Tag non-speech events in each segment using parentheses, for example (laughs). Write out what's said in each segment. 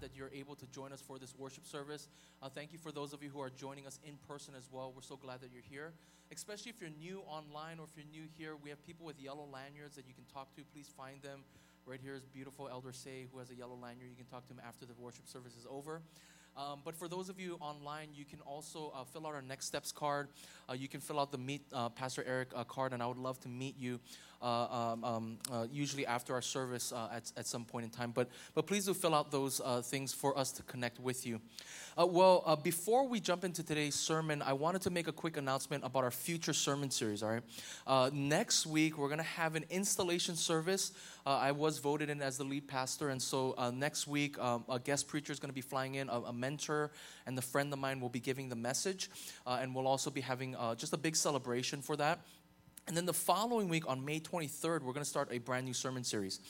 that you're able to join us for this worship service. Uh, thank you for those of you who are joining us in person as well. We're so glad that you're here. Especially if you're new online or if you're new here, we have people with yellow lanyards that you can talk to. Please find them. Right here is beautiful Elder Say who has a yellow lanyard. You can talk to him after the worship service is over. Um, but for those of you online, you can also uh, fill out our next steps card. Uh, you can fill out the meet uh, Pastor Eric uh, card, and I would love to meet you. Uh, um, um, uh, usually after our service at, at some point in time, but but please do fill out those things for us to connect with you. well, before we jump into today's sermon, I wanted to make a quick announcement about our future sermon series. All right, next week we're gonna have an installation service. I was voted in as the lead pastor, and so next week um, a guest preacher is going to be flying in. A, a mentor and the friend of mine will be giving the message, uh, and we'll also be having uh, just a big celebration for that. And then the following week, on May 23rd, we're going to start a brand new sermon series.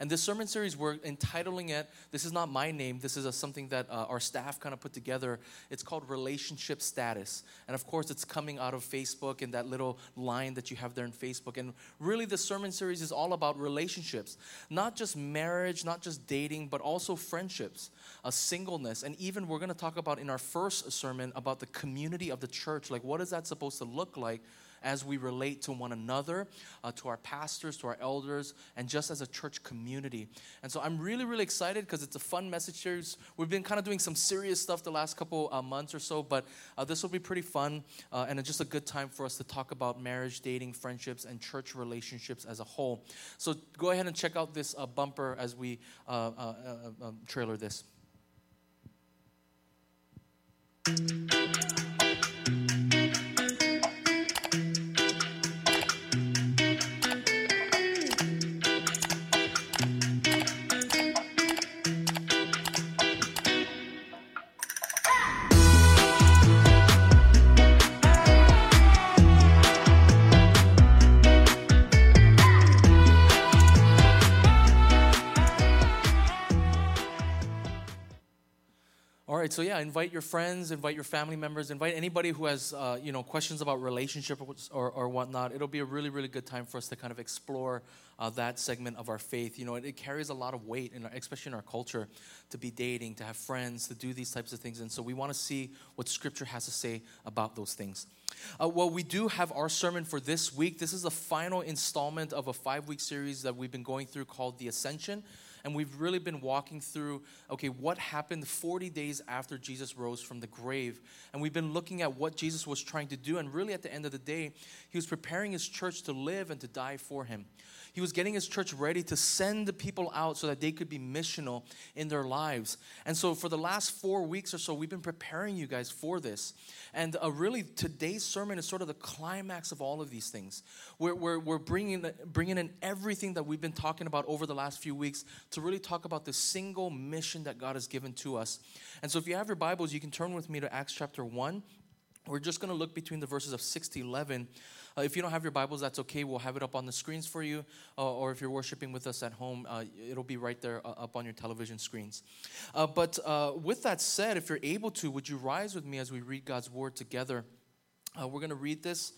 And this sermon series, we're entitling it, this is not my name, this is a, something that uh, our staff kind of put together. It's called Relationship Status. And of course, it's coming out of Facebook and that little line that you have there in Facebook. And really, the sermon series is all about relationships, not just marriage, not just dating, but also friendships, uh, singleness. And even we're going to talk about in our first sermon about the community of the church. Like, what is that supposed to look like? As we relate to one another, uh, to our pastors, to our elders, and just as a church community. And so I'm really, really excited because it's a fun message series. We've been kind of doing some serious stuff the last couple uh, months or so, but uh, this will be pretty fun uh, and just a good time for us to talk about marriage, dating, friendships, and church relationships as a whole. So go ahead and check out this uh, bumper as we uh, um, trailer this. Right, so yeah, invite your friends, invite your family members, invite anybody who has uh, you know questions about relationship or, or whatnot. It'll be a really really good time for us to kind of explore uh, that segment of our faith. You know, it, it carries a lot of weight, in our, especially in our culture, to be dating, to have friends, to do these types of things, and so we want to see what Scripture has to say about those things. Uh, well, we do have our sermon for this week. This is the final installment of a five week series that we've been going through called The Ascension and we've really been walking through okay, what happened 40 days after Jesus rose from the grave. And we've been looking at what Jesus was trying to do. And really, at the end of the day, he was preparing his church to live and to die for him. He was getting his church ready to send the people out so that they could be missional in their lives. And so, for the last four weeks or so, we've been preparing you guys for this. And uh, really, today's sermon is sort of the climax of all of these things. We're, we're, we're bringing, bringing in everything that we've been talking about over the last few weeks to really talk about the single mission that God has given to us. And so, if you have your Bibles, you can turn with me to Acts chapter 1. We're just going to look between the verses of 6 to 11. Uh, if you don't have your Bibles, that's okay. We'll have it up on the screens for you. Uh, or if you're worshiping with us at home, uh, it'll be right there uh, up on your television screens. Uh, but uh, with that said, if you're able to, would you rise with me as we read God's word together? we're going to read this.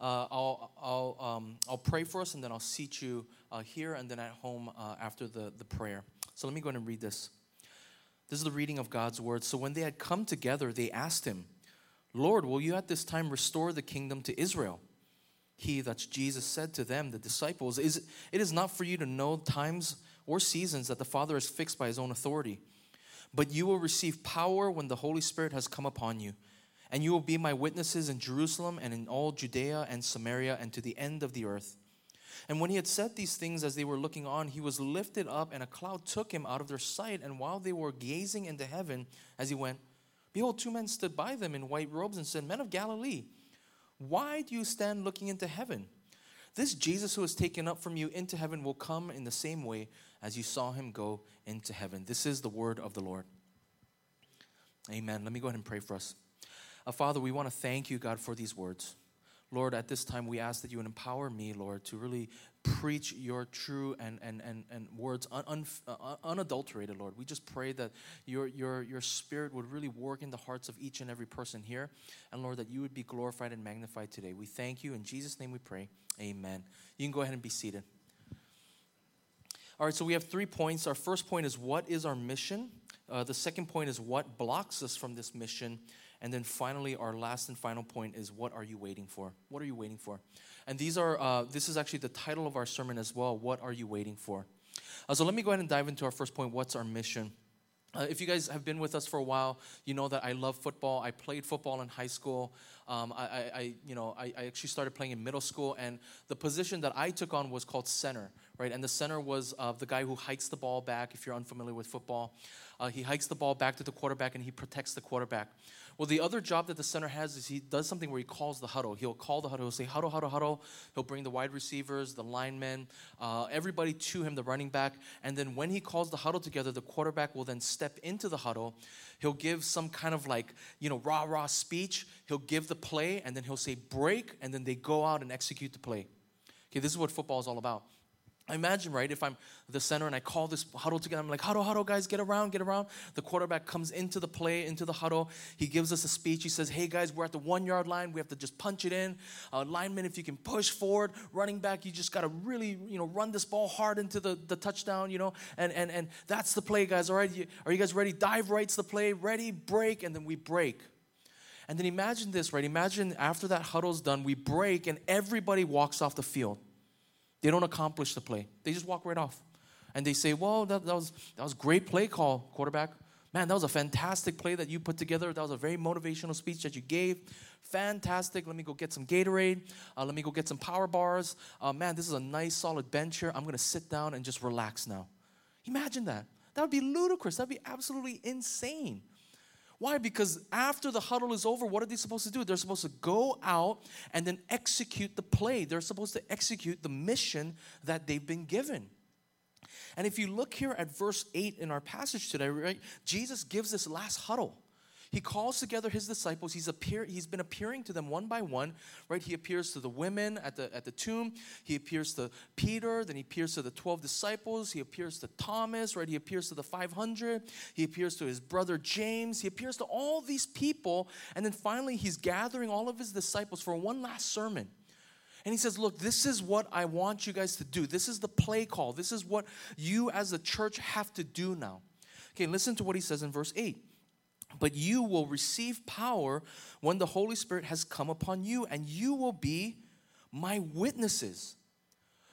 Uh, I'll, I'll, um, I'll pray for us and then I'll seat you uh, here and then at home uh, after the, the prayer. So let me go ahead and read this. This is the reading of God's word. So when they had come together, they asked him, Lord, will you at this time restore the kingdom to Israel? He, that's Jesus, said to them, the disciples, is, It is not for you to know times or seasons that the Father has fixed by his own authority, but you will receive power when the Holy Spirit has come upon you. And you will be my witnesses in Jerusalem and in all Judea and Samaria and to the end of the earth. And when he had said these things as they were looking on, he was lifted up, and a cloud took him out of their sight. And while they were gazing into heaven as he went, behold, two men stood by them in white robes and said, Men of Galilee, why do you stand looking into heaven? This Jesus who was taken up from you into heaven will come in the same way as you saw him go into heaven. This is the word of the Lord. Amen. Let me go ahead and pray for us. Uh, Father, we want to thank you, God, for these words. Lord, at this time, we ask that you would empower me, Lord, to really preach your true and, and, and, and words un, un, uh, unadulterated, Lord. We just pray that your, your, your spirit would really work in the hearts of each and every person here. And Lord, that you would be glorified and magnified today. We thank you. In Jesus' name we pray. Amen. You can go ahead and be seated. All right, so we have three points. Our first point is what is our mission? Uh, the second point is what blocks us from this mission. And then finally, our last and final point is what are you waiting for? What are you waiting for? And these are, uh, this is actually the title of our sermon as well. What are you waiting for? Uh, so let me go ahead and dive into our first point. What's our mission? Uh, if you guys have been with us for a while, you know that I love football. I played football in high school. Um, I, I, you know, I, I, actually started playing in middle school, and the position that I took on was called center, right? And the center was uh, the guy who hikes the ball back. If you're unfamiliar with football, uh, he hikes the ball back to the quarterback and he protects the quarterback. Well, the other job that the center has is he does something where he calls the huddle. He'll call the huddle. He'll say huddle, huddle, huddle. He'll bring the wide receivers, the linemen, uh, everybody to him, the running back. And then when he calls the huddle together, the quarterback will then step into the huddle. He'll give some kind of like, you know, rah rah speech. He'll give the play and then he'll say break and then they go out and execute the play. Okay, this is what football is all about. I imagine, right, if I'm the center and I call this huddle together, I'm like, huddle, huddle, guys, get around, get around. The quarterback comes into the play, into the huddle. He gives us a speech. He says, hey, guys, we're at the one yard line. We have to just punch it in. Uh, lineman, if you can push forward. Running back, you just got to really, you know, run this ball hard into the, the touchdown, you know. And, and, and that's the play, guys. All right, are you guys ready? Dive right's the play. Ready, break, and then we break. And then imagine this, right? Imagine after that huddle's done, we break and everybody walks off the field. They don't accomplish the play. They just walk right off. And they say, well, that, that, was, that was great play call, quarterback. Man, that was a fantastic play that you put together. That was a very motivational speech that you gave. Fantastic. Let me go get some Gatorade. Uh, let me go get some power bars. Uh, man, this is a nice solid bench here. I'm going to sit down and just relax now. Imagine that. That would be ludicrous. That would be absolutely insane. Why? Because after the huddle is over, what are they supposed to do? They're supposed to go out and then execute the play. They're supposed to execute the mission that they've been given. And if you look here at verse 8 in our passage today, right, Jesus gives this last huddle. He calls together his disciples. He's, appear, he's been appearing to them one by one, right? He appears to the women at the, at the tomb. He appears to Peter. Then he appears to the 12 disciples. He appears to Thomas, right? He appears to the 500. He appears to his brother James. He appears to all these people. And then finally, he's gathering all of his disciples for one last sermon. And he says, Look, this is what I want you guys to do. This is the play call. This is what you as a church have to do now. Okay, listen to what he says in verse 8. But you will receive power when the Holy Spirit has come upon you, and you will be my witnesses.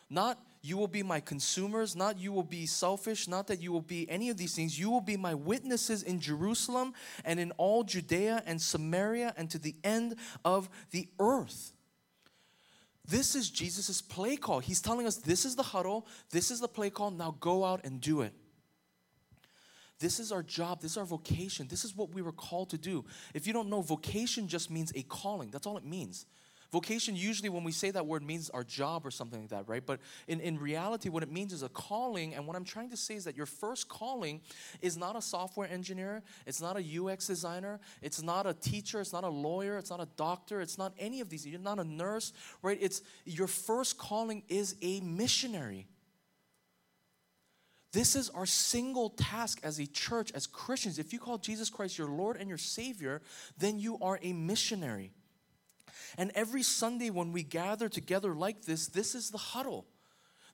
Not you will be my consumers, not you will be selfish, not that you will be any of these things. You will be my witnesses in Jerusalem and in all Judea and Samaria and to the end of the earth. This is Jesus' play call. He's telling us this is the huddle, this is the play call, now go out and do it. This is our job. This is our vocation. This is what we were called to do. If you don't know, vocation just means a calling. That's all it means. Vocation, usually, when we say that word, means our job or something like that, right? But in, in reality, what it means is a calling. And what I'm trying to say is that your first calling is not a software engineer, it's not a UX designer, it's not a teacher, it's not a lawyer, it's not a doctor, it's not any of these. You're not a nurse, right? It's your first calling is a missionary. This is our single task as a church, as Christians. If you call Jesus Christ your Lord and your Savior, then you are a missionary. And every Sunday when we gather together like this, this is the huddle.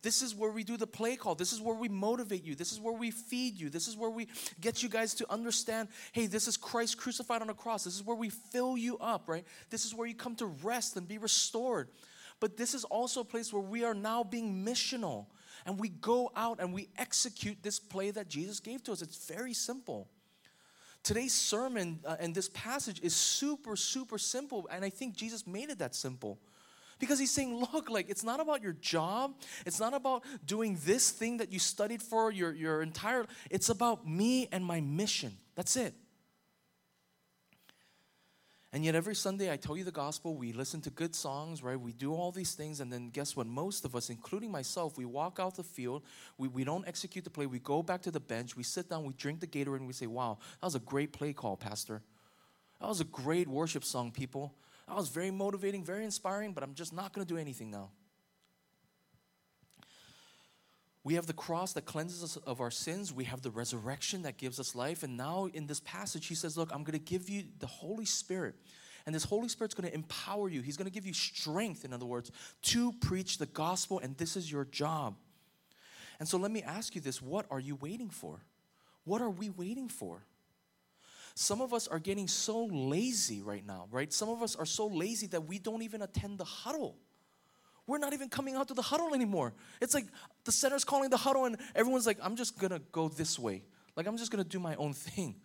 This is where we do the play call. This is where we motivate you. This is where we feed you. This is where we get you guys to understand hey, this is Christ crucified on a cross. This is where we fill you up, right? This is where you come to rest and be restored. But this is also a place where we are now being missional and we go out and we execute this play that Jesus gave to us. It's very simple. Today's sermon uh, and this passage is super, super simple, and I think Jesus made it that simple. Because he's saying, look, like it's not about your job, it's not about doing this thing that you studied for your, your entire it's about me and my mission. That's it. And yet, every Sunday, I tell you the gospel, we listen to good songs, right? We do all these things, and then guess what? Most of us, including myself, we walk out the field, we, we don't execute the play, we go back to the bench, we sit down, we drink the Gatorade, and we say, Wow, that was a great play call, Pastor. That was a great worship song, people. That was very motivating, very inspiring, but I'm just not going to do anything now. We have the cross that cleanses us of our sins. We have the resurrection that gives us life. And now in this passage, he says, Look, I'm going to give you the Holy Spirit. And this Holy Spirit's going to empower you. He's going to give you strength, in other words, to preach the gospel. And this is your job. And so let me ask you this what are you waiting for? What are we waiting for? Some of us are getting so lazy right now, right? Some of us are so lazy that we don't even attend the huddle. We're not even coming out to the huddle anymore. It's like the center's calling the huddle, and everyone's like, I'm just gonna go this way. Like, I'm just gonna do my own thing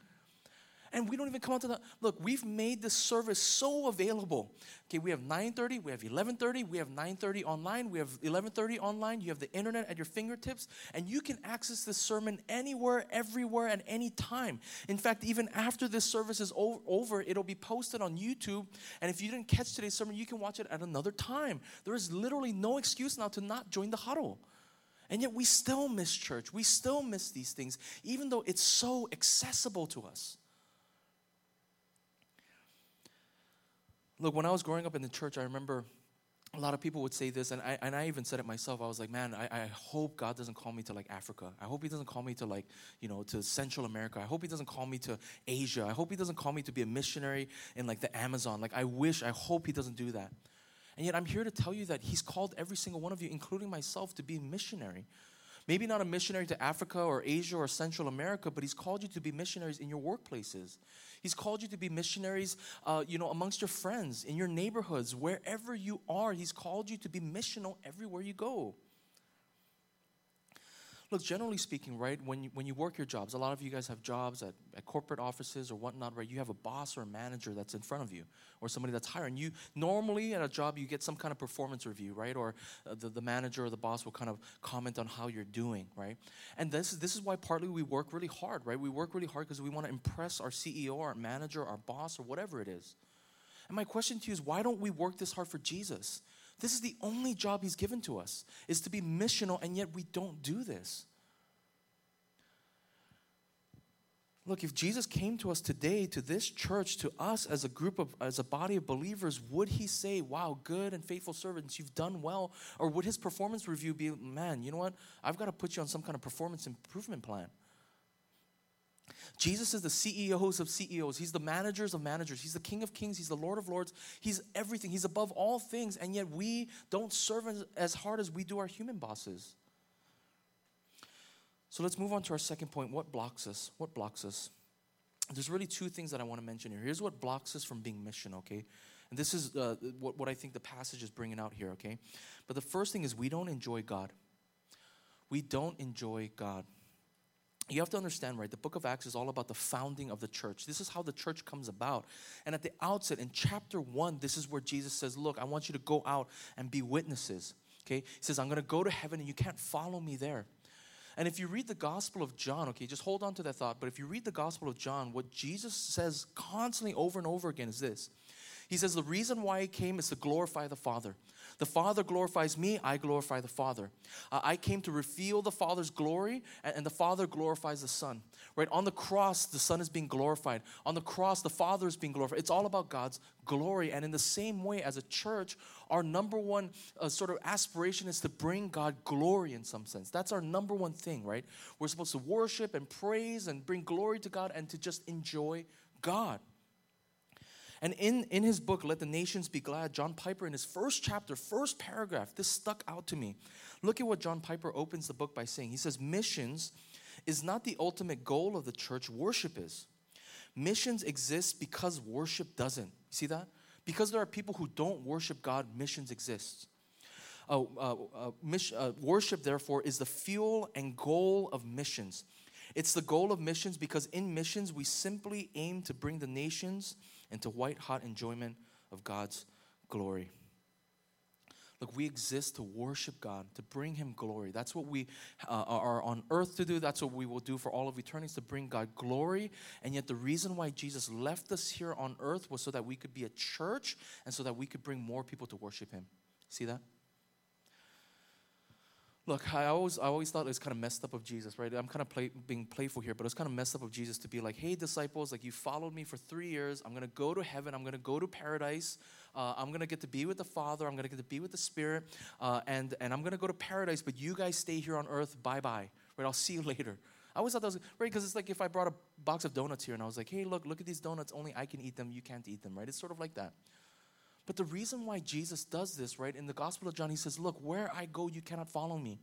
and we don't even come out to the look we've made this service so available okay we have 9.30 we have 11.30 we have 9.30 online we have 11.30 online you have the internet at your fingertips and you can access this sermon anywhere everywhere at any time in fact even after this service is over it'll be posted on youtube and if you didn't catch today's sermon you can watch it at another time there is literally no excuse now to not join the huddle and yet we still miss church. We still miss these things, even though it's so accessible to us. Look, when I was growing up in the church, I remember a lot of people would say this, and I, and I even said it myself. I was like, man, I, I hope God doesn't call me to like Africa. I hope He doesn't call me to like, you know, to Central America. I hope He doesn't call me to Asia. I hope He doesn't call me to be a missionary in like the Amazon. Like, I wish, I hope He doesn't do that. And yet, I'm here to tell you that He's called every single one of you, including myself, to be a missionary. Maybe not a missionary to Africa or Asia or Central America, but He's called you to be missionaries in your workplaces. He's called you to be missionaries, uh, you know, amongst your friends, in your neighborhoods, wherever you are. He's called you to be missional everywhere you go. Look, generally speaking, right, when you, when you work your jobs, a lot of you guys have jobs at, at corporate offices or whatnot, right? You have a boss or a manager that's in front of you or somebody that's hiring you. Normally at a job, you get some kind of performance review, right? Or uh, the, the manager or the boss will kind of comment on how you're doing, right? And this, this is why partly we work really hard, right? We work really hard because we want to impress our CEO, our manager, our boss, or whatever it is. And my question to you is why don't we work this hard for Jesus? This is the only job he's given to us, is to be missional, and yet we don't do this. Look, if Jesus came to us today, to this church, to us as a group of, as a body of believers, would he say, Wow, good and faithful servants, you've done well? Or would his performance review be, Man, you know what? I've got to put you on some kind of performance improvement plan. Jesus is the CEOs of CEOs. He's the managers of managers. He's the King of Kings. He's the Lord of Lords. He's everything. He's above all things. And yet we don't serve as hard as we do our human bosses. So let's move on to our second point. What blocks us? What blocks us? There's really two things that I want to mention here. Here's what blocks us from being mission, okay? And this is uh, what, what I think the passage is bringing out here, okay? But the first thing is we don't enjoy God. We don't enjoy God you have to understand, right? The book of Acts is all about the founding of the church. This is how the church comes about. And at the outset, in chapter one, this is where Jesus says, Look, I want you to go out and be witnesses. Okay? He says, I'm going to go to heaven and you can't follow me there. And if you read the Gospel of John, okay, just hold on to that thought, but if you read the Gospel of John, what Jesus says constantly over and over again is this He says, The reason why He came is to glorify the Father. The Father glorifies me, I glorify the Father. Uh, I came to reveal the Father's glory, and, and, the Father glorifies the Son. Right? On the cross, the Son is being glorified. On the cross, the Father is being glorified. It's all about God's glory. And in the same way, as a church, our number one uh, sort of aspiration is to bring God glory in some sense. That's our number one thing, right? We're supposed to worship and praise and bring glory to God and to just enjoy God. And in, in his book, Let the Nations Be Glad, John Piper, in his first chapter, first paragraph, this stuck out to me. Look at what John Piper opens the book by saying. He says, Missions is not the ultimate goal of the church, worship is. Missions exist because worship doesn't. You see that? Because there are people who don't worship God, missions exist. Uh, uh, uh, mission, uh, worship, therefore, is the fuel and goal of missions. It's the goal of missions because in missions, we simply aim to bring the nations into white hot enjoyment of God's glory. Look, we exist to worship God, to bring Him glory. That's what we uh, are on earth to do. That's what we will do for all of eternity, to bring God glory. And yet, the reason why Jesus left us here on earth was so that we could be a church and so that we could bring more people to worship Him. See that? Look, I always, I always thought it was kind of messed up of Jesus, right? I'm kind of play, being playful here, but it's kind of messed up of Jesus to be like, hey, disciples, like you followed me for three years. I'm going to go to heaven. I'm going to go to paradise. Uh, I'm going to get to be with the Father. I'm going to get to be with the Spirit. Uh, and, and I'm going to go to paradise, but you guys stay here on earth. Bye bye. Right? I'll see you (laughs) later. I always thought that was right because it's like if I brought a box of donuts here and I was like, hey, look, look at these donuts. Only I can eat them. You can't eat them, right? It's sort of like that. But the reason why Jesus does this, right, in the Gospel of John, he says, look, where I go, you cannot follow me.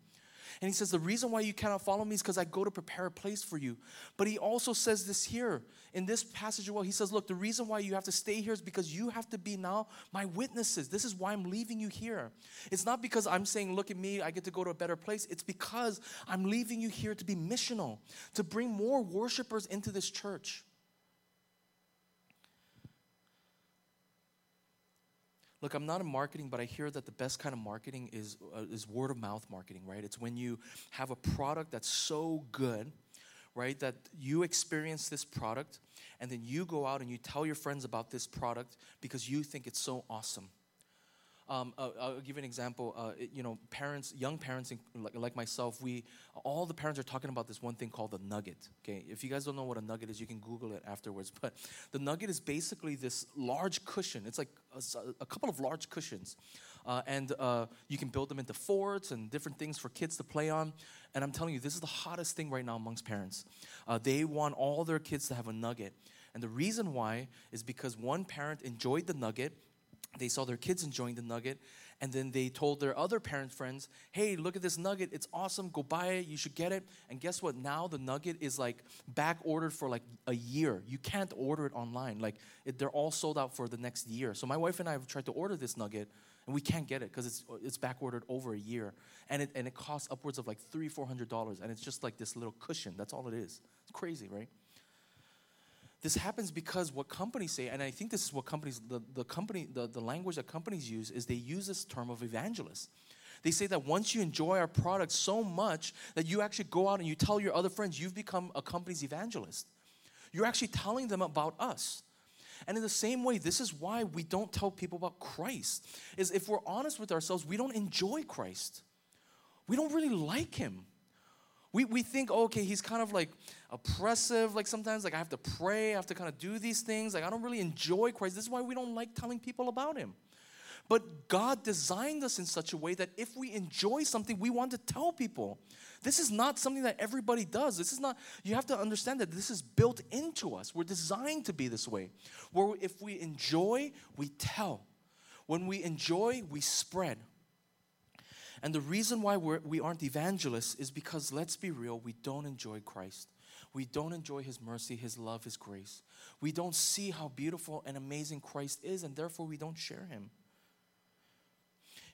And he says, The reason why you cannot follow me is because I go to prepare a place for you. But he also says this here in this passage as well. He says, Look, the reason why you have to stay here is because you have to be now my witnesses. This is why I'm leaving you here. It's not because I'm saying, Look at me, I get to go to a better place. It's because I'm leaving you here to be missional, to bring more worshipers into this church. Look, I'm not in marketing, but I hear that the best kind of marketing is, uh, is word of mouth marketing, right? It's when you have a product that's so good, right, that you experience this product and then you go out and you tell your friends about this product because you think it's so awesome. Um, uh, I'll give you an example. Uh, it, you know, parents, young parents, like, like, myself, we all the parents are talking about this one thing called the nugget. Okay, if you guys don't know what a nugget is, you can Google it afterwards. (laughs) But the nugget is basically this large cushion. It's like a, a couple of large cushions, uh, and uh, you can build them into forts and different things for kids to play on. And I'm telling you, this is the hottest thing right now amongst parents. Uh, they want all their kids to have a nugget. And the reason why is because one parent enjoyed the nugget they saw their kids enjoying the nugget and then they told their other parent friends hey look at this nugget. It's awesome. Go buy it. You should get it. And guess what? Now the nugget is like back ordered for like a year. You can't order it online. Like it, they're all sold out for the next year. So my wife and i have tried to order this nugget and we can't get it because it's, it's back ordered over a year. And it, and it costs upwards of like three four hundred dollars and it's just like this little cushion. That's all it is. It's crazy right this happens because what companies say, and I think this is what companies, the, the company, the, the language that companies use is they use this term of evangelist. They say that once you enjoy our product so much that you actually go out and you tell your other friends you've become a company's evangelist. You're actually telling them about us. And in the same way, this is why we don't tell people about Christ. Is if we're honest with ourselves, we don't enjoy Christ. We don't really like him. We, we think, oh, okay, he's kind of like oppressive. Like sometimes, like I have to pray, I have to kind of do these things. Like I don't really enjoy Christ. This is why we don't like telling people about him. But God designed us in such a way that if we enjoy something, we want to tell people. This is not something that everybody does. This is not, you have to understand that this is built into us. We're designed to be this way. Where if we enjoy, we tell. When we enjoy, we spread. And the reason why we're, we aren't evangelists is because, let's be real, we don't enjoy Christ. We don't enjoy His mercy, His love, His grace. We don't see how beautiful and amazing Christ is, and therefore we don't share Him.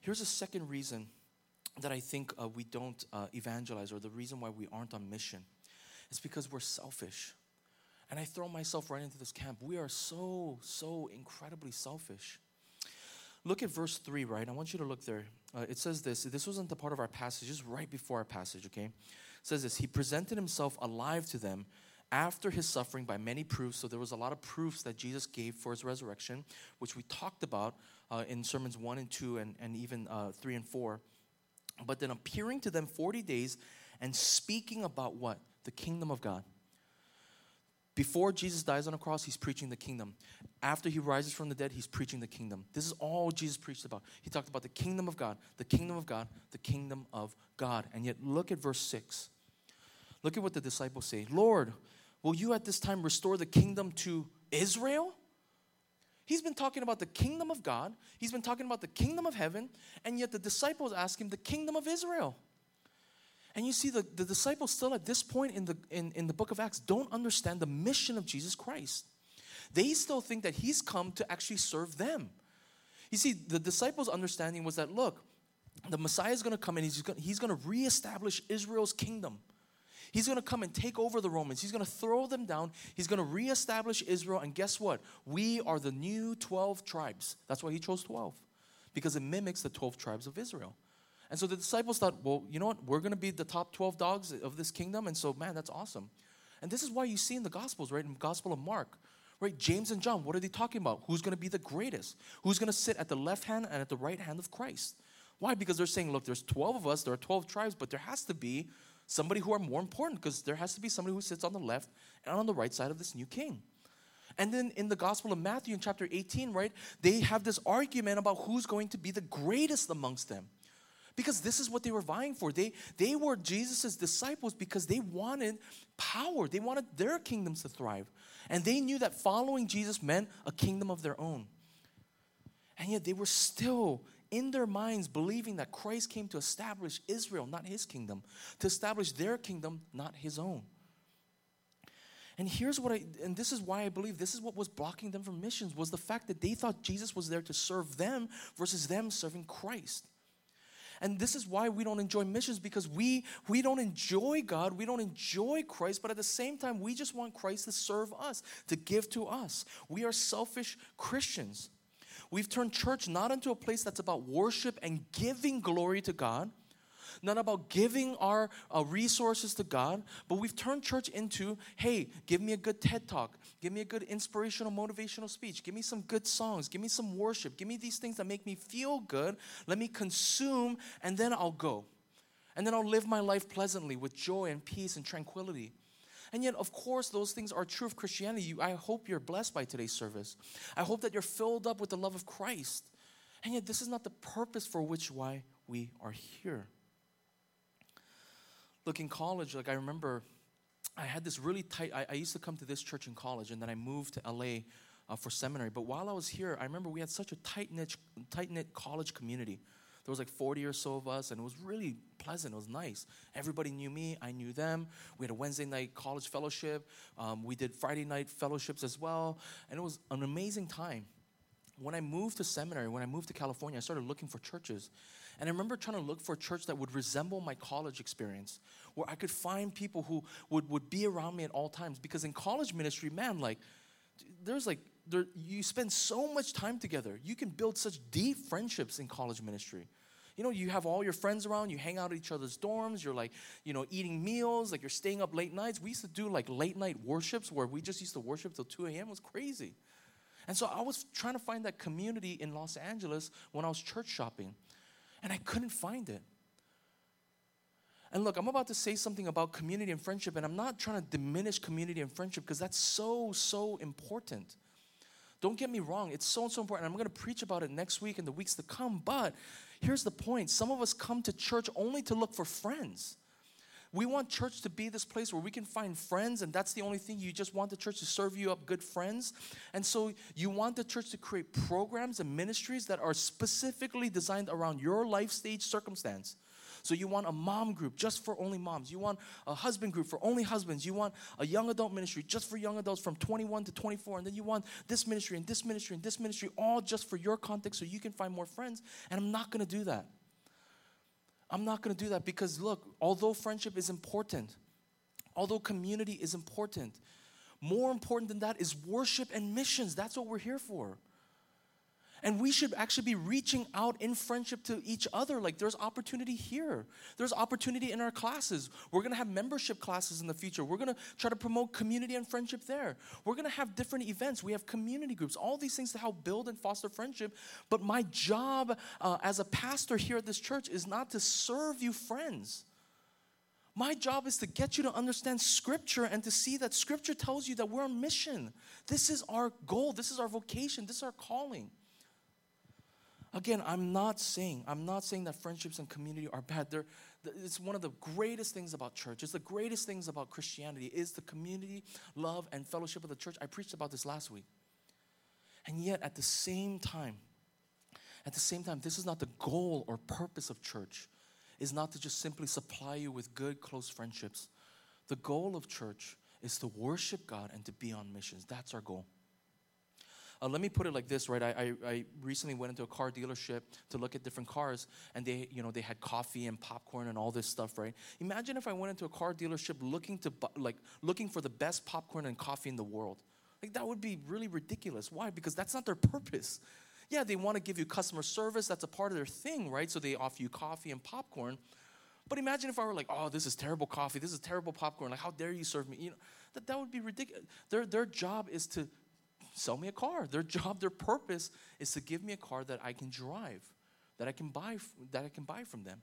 Here's a second reason that I think uh, we don't uh, evangelize, or the reason why we aren't on mission. It's because we're selfish. And I throw myself right into this camp. We are so, so incredibly selfish. Look at verse 3, right? I want you to look there. Uh, it says this. This wasn't the part of our passage, just right before our passage, okay? It says this He presented himself alive to them after his suffering by many proofs. So there was a lot of proofs that Jesus gave for his resurrection, which we talked about uh, in sermons 1 and 2 and, and even uh, 3 and 4. But then appearing to them 40 days and speaking about what? The kingdom of God. Before Jesus dies on the cross, he's preaching the kingdom. After he rises from the dead, he's preaching the kingdom. This is all Jesus preached about. He talked about the kingdom of God, the kingdom of God, the kingdom of God. And yet, look at verse 6. Look at what the disciples say Lord, will you at this time restore the kingdom to Israel? He's been talking about the kingdom of God, he's been talking about the kingdom of heaven, and yet the disciples ask him the kingdom of Israel. And you see, the, the disciples still at this point in the, in, in the book of Acts don't understand the mission of Jesus Christ. They still think that he's come to actually serve them. You see, the disciples' understanding was that, look, the Messiah is going to come and he's going, he's going to reestablish Israel's kingdom. He's going to come and take over the Romans. He's going to throw them down. He's going to reestablish Israel. And guess what? We are the new 12 tribes. That's why he chose 12, because it mimics the 12 tribes of Israel. And so the disciples thought, well, you know what? We're going to be the top 12 dogs of this kingdom. And so, man, that's awesome. And this is why you see in the Gospels, right? In the Gospel of Mark, right? James and John, what are they talking about? Who's going to be the greatest? Who's going to sit at the left hand and at the right hand of Christ? Why? Because they're saying, look, there's 12 of us, there are 12 tribes, but there has to be somebody who are more important because there has to be somebody who sits on the left and on the right side of this new king. And then in the Gospel of Matthew in chapter 18, right, they have this argument about who's going to be the greatest amongst them because this is what they were vying for. They, they were Jesus' disciples because they wanted power, they wanted their kingdoms to thrive. And they knew that following Jesus meant a kingdom of their own. And yet they were still in their minds believing that Christ came to establish Israel, not his kingdom, to establish their kingdom, not his own. And here's what I, and this is why I believe this is what was blocking them from missions was the fact that they thought Jesus was there to serve them versus them serving Christ. And this is why we don't enjoy missions because we we don't enjoy God, we don't enjoy Christ, but at the same time we just want Christ to serve us, to give to us. We are selfish Christians. We've turned church not into a place that's about worship and giving glory to God, not about giving our uh, resources to God, but we've turned church into hey, give me a good TED talk, give me a good inspirational, motivational speech, give me some good songs, give me some worship, give me these things that make me feel good. Let me consume, and then I'll go. And then I'll live my life pleasantly with joy and peace and tranquility. And yet, of course, those things are true of Christianity. I hope you're blessed by today's service. I hope that you're filled up with the love of Christ. And yet, this is not the purpose for which why we are here. Look, in college, like I remember I had this really tight, I, I used to come to this church in college, and then I moved to LA uh, for seminary. But while I was here, I remember we had such a tight knit, tight knit college community. There was like 40 or so of us, and it was really pleasant. It was nice. Everybody knew me, I knew them. We had a Wednesday night college fellowship. Um, we did Friday night fellowships as well, and it was an amazing time. When I moved to seminary, when I moved to California, I started looking for churches. And I remember trying to look for a church that would resemble my college experience, where I could find people who would, would be around me at all times. Because in college ministry, man, like, there's like, there, you spend so much time together. You can build such deep friendships in college ministry. You know, you have all your friends around, you hang out at each other's dorms, you're like, you know, eating meals, like you're staying up late nights. We used to do like late night worships where we just used to worship till 2 a.m. It was crazy. And so I was trying to find that community in Los Angeles when I was church shopping and I couldn't find it. And look, I'm about to say something about community and friendship, and I'm not trying to diminish community and friendship because that's so, so important. Don't get me wrong, it's so, so important. I'm going to preach about it next week and the weeks to come, but here's the point some of us come to church only to look for friends. We want church to be this place where we can find friends, and that's the only thing. You just want the church to serve you up good friends. And so you want the church to create programs and ministries that are specifically designed around your life stage circumstance. So you want a mom group just for only moms. You want a husband group for only husbands. You want a young adult ministry just for young adults from 21 to 24. And then you want this ministry and this ministry and this ministry all just for your context so you can find more friends. And I'm not going to do that. I'm not going to do that because, look, although friendship is important, although community is important, more important than that is worship and missions. That's what we're here for. And we should actually be reaching out in friendship to each other. Like there's opportunity here. There's opportunity in our classes. We're gonna have membership classes in the future. We're gonna try to promote community and friendship there. We're gonna have different events. We have community groups, all these things to help build and foster friendship. But my job uh, as a pastor here at this church is not to serve you friends. My job is to get you to understand Scripture and to see that Scripture tells you that we're on mission. This is our goal, this is our vocation, this is our calling. Again, I'm not saying, I'm not saying that friendships and community are bad. They're, it's one of the greatest things about church. It's the greatest things about Christianity is the community, love, and fellowship of the church. I preached about this last week. And yet, at the same time, at the same time, this is not the goal or purpose of church, is not to just simply supply you with good, close friendships. The goal of church is to worship God and to be on missions. That's our goal. Uh, let me put it like this, right? I, I, I, recently went into a car dealership to look at different cars, and they, you know, they had coffee and popcorn and all this stuff, right? Imagine if I went into a car dealership looking to, like, looking for the best popcorn and coffee in the world. Like that would be really ridiculous. Why? Because that's not their purpose. Yeah, they want to give you customer service. That's a part of their thing, right? So they offer you coffee and popcorn. But imagine if I were like, oh, this is terrible coffee, this is terrible popcorn. Like, how dare you serve me? You know, that, that would be ridiculous. Their, their job is to sell me a car. Their (laughs) job, their purpose is to give me a car that I can drive, that I can buy, that I can buy from them.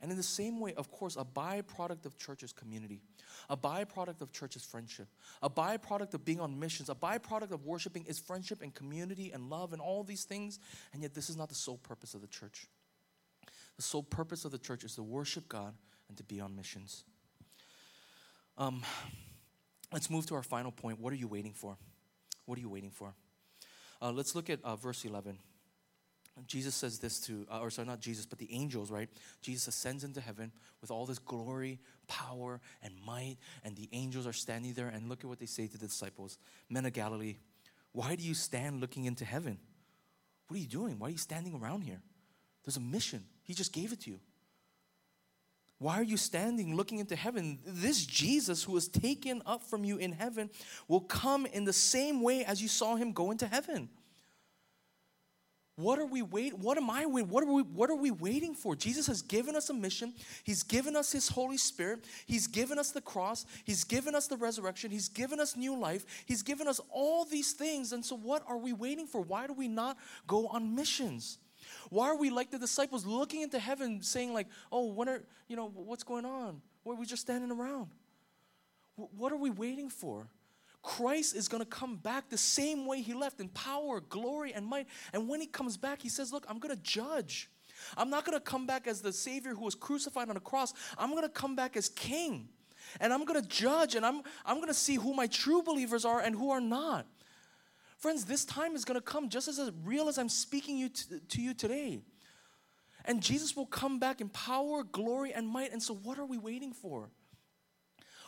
And in the same way, of course, a byproduct of church is community. A byproduct of church is friendship. A byproduct of being on missions, a byproduct of worshiping is friendship and community and love and all these things. And yet, this is not the sole purpose of the church. The sole purpose of the church is to worship God and to be on missions. Um, let's move to our final point. What are you waiting for? What are you waiting for? Uh, let's look at uh, verse 11. Jesus says this to, uh, or sorry, not Jesus, but the angels, right? Jesus ascends into heaven with all this glory, power, and might, and the angels are standing there. And look at what they say to the disciples Men of Galilee, why do you stand looking into heaven? What are you doing? Why are you standing around here? There's a mission. He just gave it to you. Why are you standing looking into heaven? This Jesus who was taken up from you in heaven will come in the same way as you saw him go into heaven. What are we waiting? What am I waiting? What are we what are we waiting for? Jesus has given us a mission. He's given us his Holy Spirit. He's given us the cross. He's given us the resurrection. He's given us new life. He's given us all these things. And so what are we waiting for? Why do we not go on missions? Why are we like the disciples looking into heaven saying like, "Oh, when are, you know, what's going on? Why are we just standing around?" What are we waiting for? Christ is going to come back the same way he left in power, glory, and might. And when he comes back, he says, Look, I'm going to judge. I'm not going to come back as the Savior who was crucified on a cross. I'm going to come back as King. And I'm going to judge and I'm, I'm going to see who my true believers are and who are not. Friends, this time is going to come just as real as I'm speaking you to, to you today. And Jesus will come back in power, glory, and might. And so, what are we waiting for?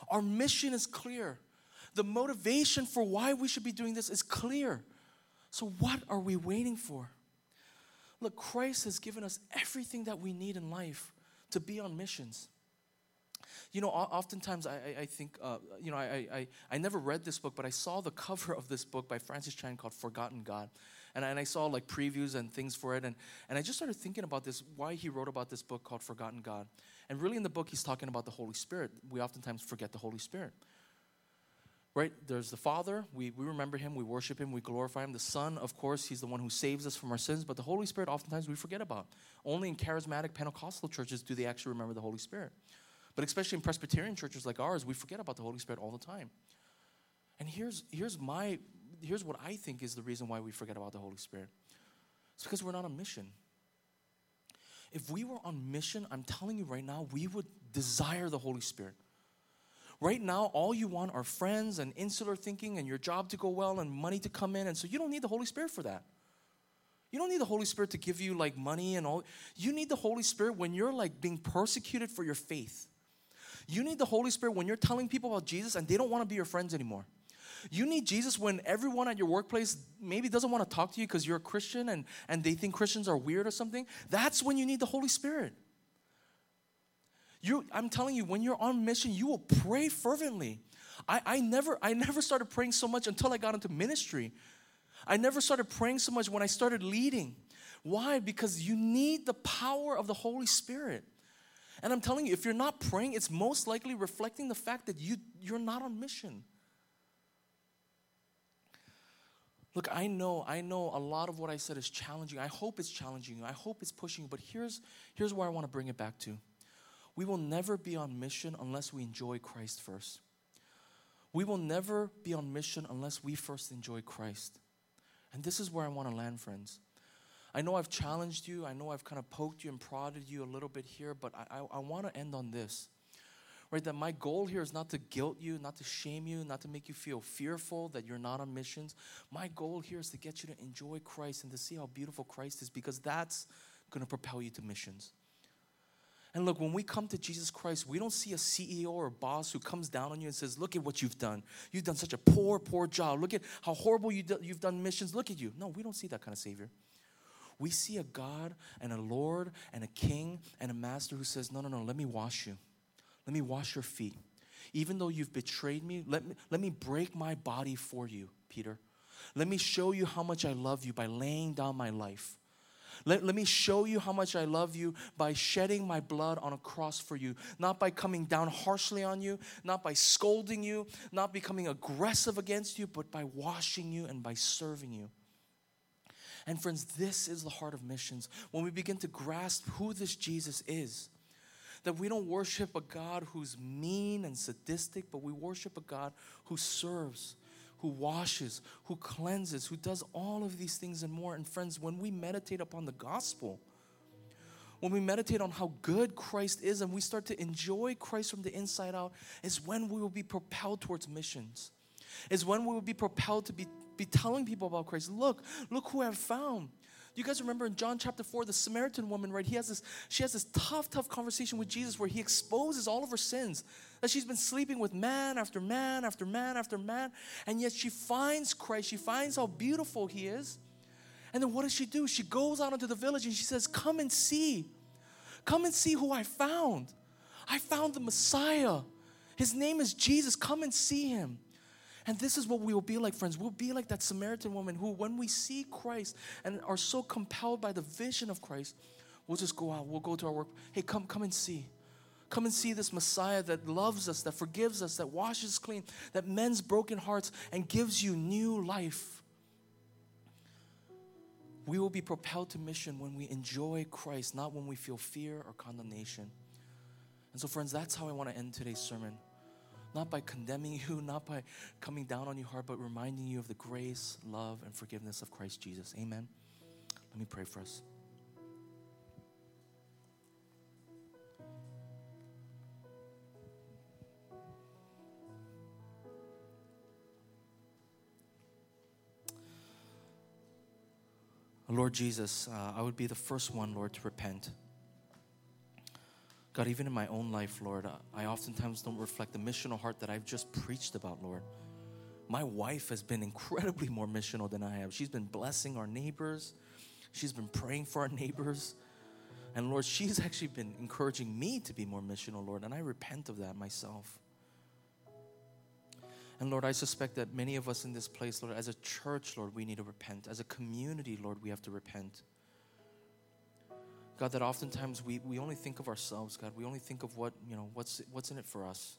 Our mission is clear. The motivation for why we should be doing this is clear. So, what are we waiting for? Look, Christ has given us everything that we need in life to be on missions. You know, oftentimes I, I think, uh, you know, I, I, I never read this book, but I saw the (laughs) cover of this book by Francis Chan called Forgotten God. And I, and I saw like previews and things for it. And, and I just started thinking about this, why he wrote about this book called Forgotten God. And really in the book, he's talking about the Holy Spirit. We oftentimes forget the Holy Spirit right? There's the Father, we, we remember Him, we worship Him, we glorify Him. The Son, of course, He's the one who saves us from our sins, but the Holy Spirit, oftentimes we forget about. Only in charismatic Pentecostal churches do they actually remember the Holy Spirit. But especially in Presbyterian churches like ours, we forget about the Holy Spirit all the time. And here's, here's, my, here's what I think is the reason why we forget about the Holy Spirit it's because we're not on mission. If we were on mission, I'm telling you right now, we would desire the Holy Spirit. Right now, all you want are friends and insular thinking and your job to go well and money to come in. And so you don't need the Holy Spirit for that. You don't need the Holy Spirit to give you like money and all. You need the Holy Spirit when you're like being persecuted for your faith. You need the Holy Spirit when you're telling people about Jesus and they don't want to be your friends anymore. You need Jesus when everyone at your workplace maybe doesn't want to talk to you because you're a Christian and, and they think Christians are weird or something. That's when you need the Holy Spirit. You, I'm telling you, when you're on mission, you will pray fervently. I, I, never, I never started praying so much until I got into ministry. I never started praying so much when I started leading. Why? Because you need the power of the Holy Spirit. And I'm telling you, if you're not praying, it's most likely reflecting the fact that you, you're not on mission. Look, I know, I know a lot of what I said is challenging. I hope it's challenging you. I hope it's pushing you. But here's, here's where I want to bring it back to. We will never be on mission unless we enjoy Christ first. We will never be on mission unless we first enjoy Christ. And this is where I want to land, friends. I know I've challenged you, I know I've kind of poked you and prodded you a little bit here, but I, I, I want to end on this. Right, that my goal here is not to guilt you, not to shame you, not to make you feel fearful that you're not on missions. My goal here is to get you to enjoy Christ and to see how beautiful Christ is because that's going to propel you to missions. And look, when we come to Jesus Christ, we don't see a CEO or a boss who comes down on you and says, Look at what you've done. You've done such a poor, poor job. Look at how horrible you you've done missions. Look at you. No, we don't see that kind of Savior. We see a God and a Lord and a King and a Master who says, No, no, no, let me wash you. Let me wash your feet. Even though you've betrayed me, let me, let me break my body for you, Peter. Let me show you how much I love you by laying down my life. Let, let me show you how much I love you by shedding my blood on a cross for you. Not by coming down harshly on you, not by scolding you, not becoming aggressive against you, but by washing you and by serving you. And friends, this is the heart of missions. When we begin to grasp who this Jesus is, that we don't worship a God who's mean and sadistic, but we worship a God who serves, who washes, who cleanses, who does all of these things and more. And friends, when we meditate upon the gospel, when we meditate on how good Christ is and we start to enjoy Christ from the inside out, is when we will be propelled towards missions. Is when we will be propelled to be, be telling people about Christ. Look, look who I've found. You guys remember in John chapter 4, the Samaritan woman, right? He has this, she has this tough, tough conversation with Jesus where he exposes all of her sins. That she's been sleeping with man after man after man after man. And yet she finds Christ. She finds how beautiful he is. And then what does she do? She goes out into the village and she says, Come and see. Come and see who I found. I found the Messiah. His name is Jesus. Come and see him. And this is what we will be like, friends. We'll be like that Samaritan woman who, when we see Christ and are so compelled by the vision of Christ, we'll just go out. We'll go to our work. Hey, come, come and see. Come and see this Messiah that loves us, that forgives us, that washes clean, that mends broken hearts and gives you new life. We will be propelled to mission when we enjoy Christ, not when we feel fear or condemnation. And so, friends, that's how I want to end today's sermon not by condemning you, (laughs) not by coming down on your heart, but reminding you of the grace, love, and forgiveness of Christ Jesus. Amen. Let me pray for us. Lord Jesus, uh, I would be the first one, Lord, to repent. God, even in my own life, Lord, I oftentimes don't reflect the missional heart that I've just preached about, Lord. My wife has been incredibly more missional than I have. She's been blessing our neighbors, she's been praying for our neighbors. And Lord, she's actually been encouraging me to be more missional, Lord, and I repent of that myself. And Lord, I suspect that many of us in this place, Lord, as a church, Lord, we need to repent. As a community, Lord, we have to repent. God, that oftentimes we, we only think of ourselves, God. We only think of what, you know, what's, what's in it for us.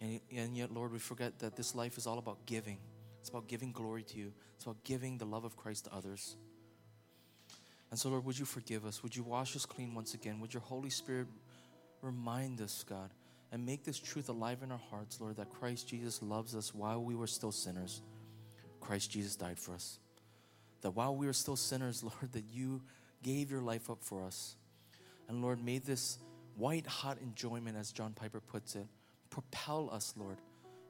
And, and yet, Lord, we forget that this life is all about giving. It's about giving glory to you. It's about giving the love of Christ to others. And so, Lord, would you forgive us? Would you wash us clean once again? Would your Holy Spirit remind us, God, and make this truth alive in our hearts, Lord, that Christ Jesus loves us while we were still sinners. Christ Jesus died for us. That while we were still sinners, (laughs) Lord, that you gave your life up for us. And Lord, may this white hot enjoyment, as John Piper puts it, propel us, Lord,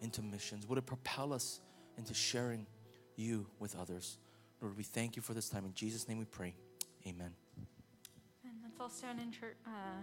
into missions. Would it propel us into sharing you with others? Lord, we thank you for this time. In Jesus' name we pray. Amen. And let's all stand in church. Uh,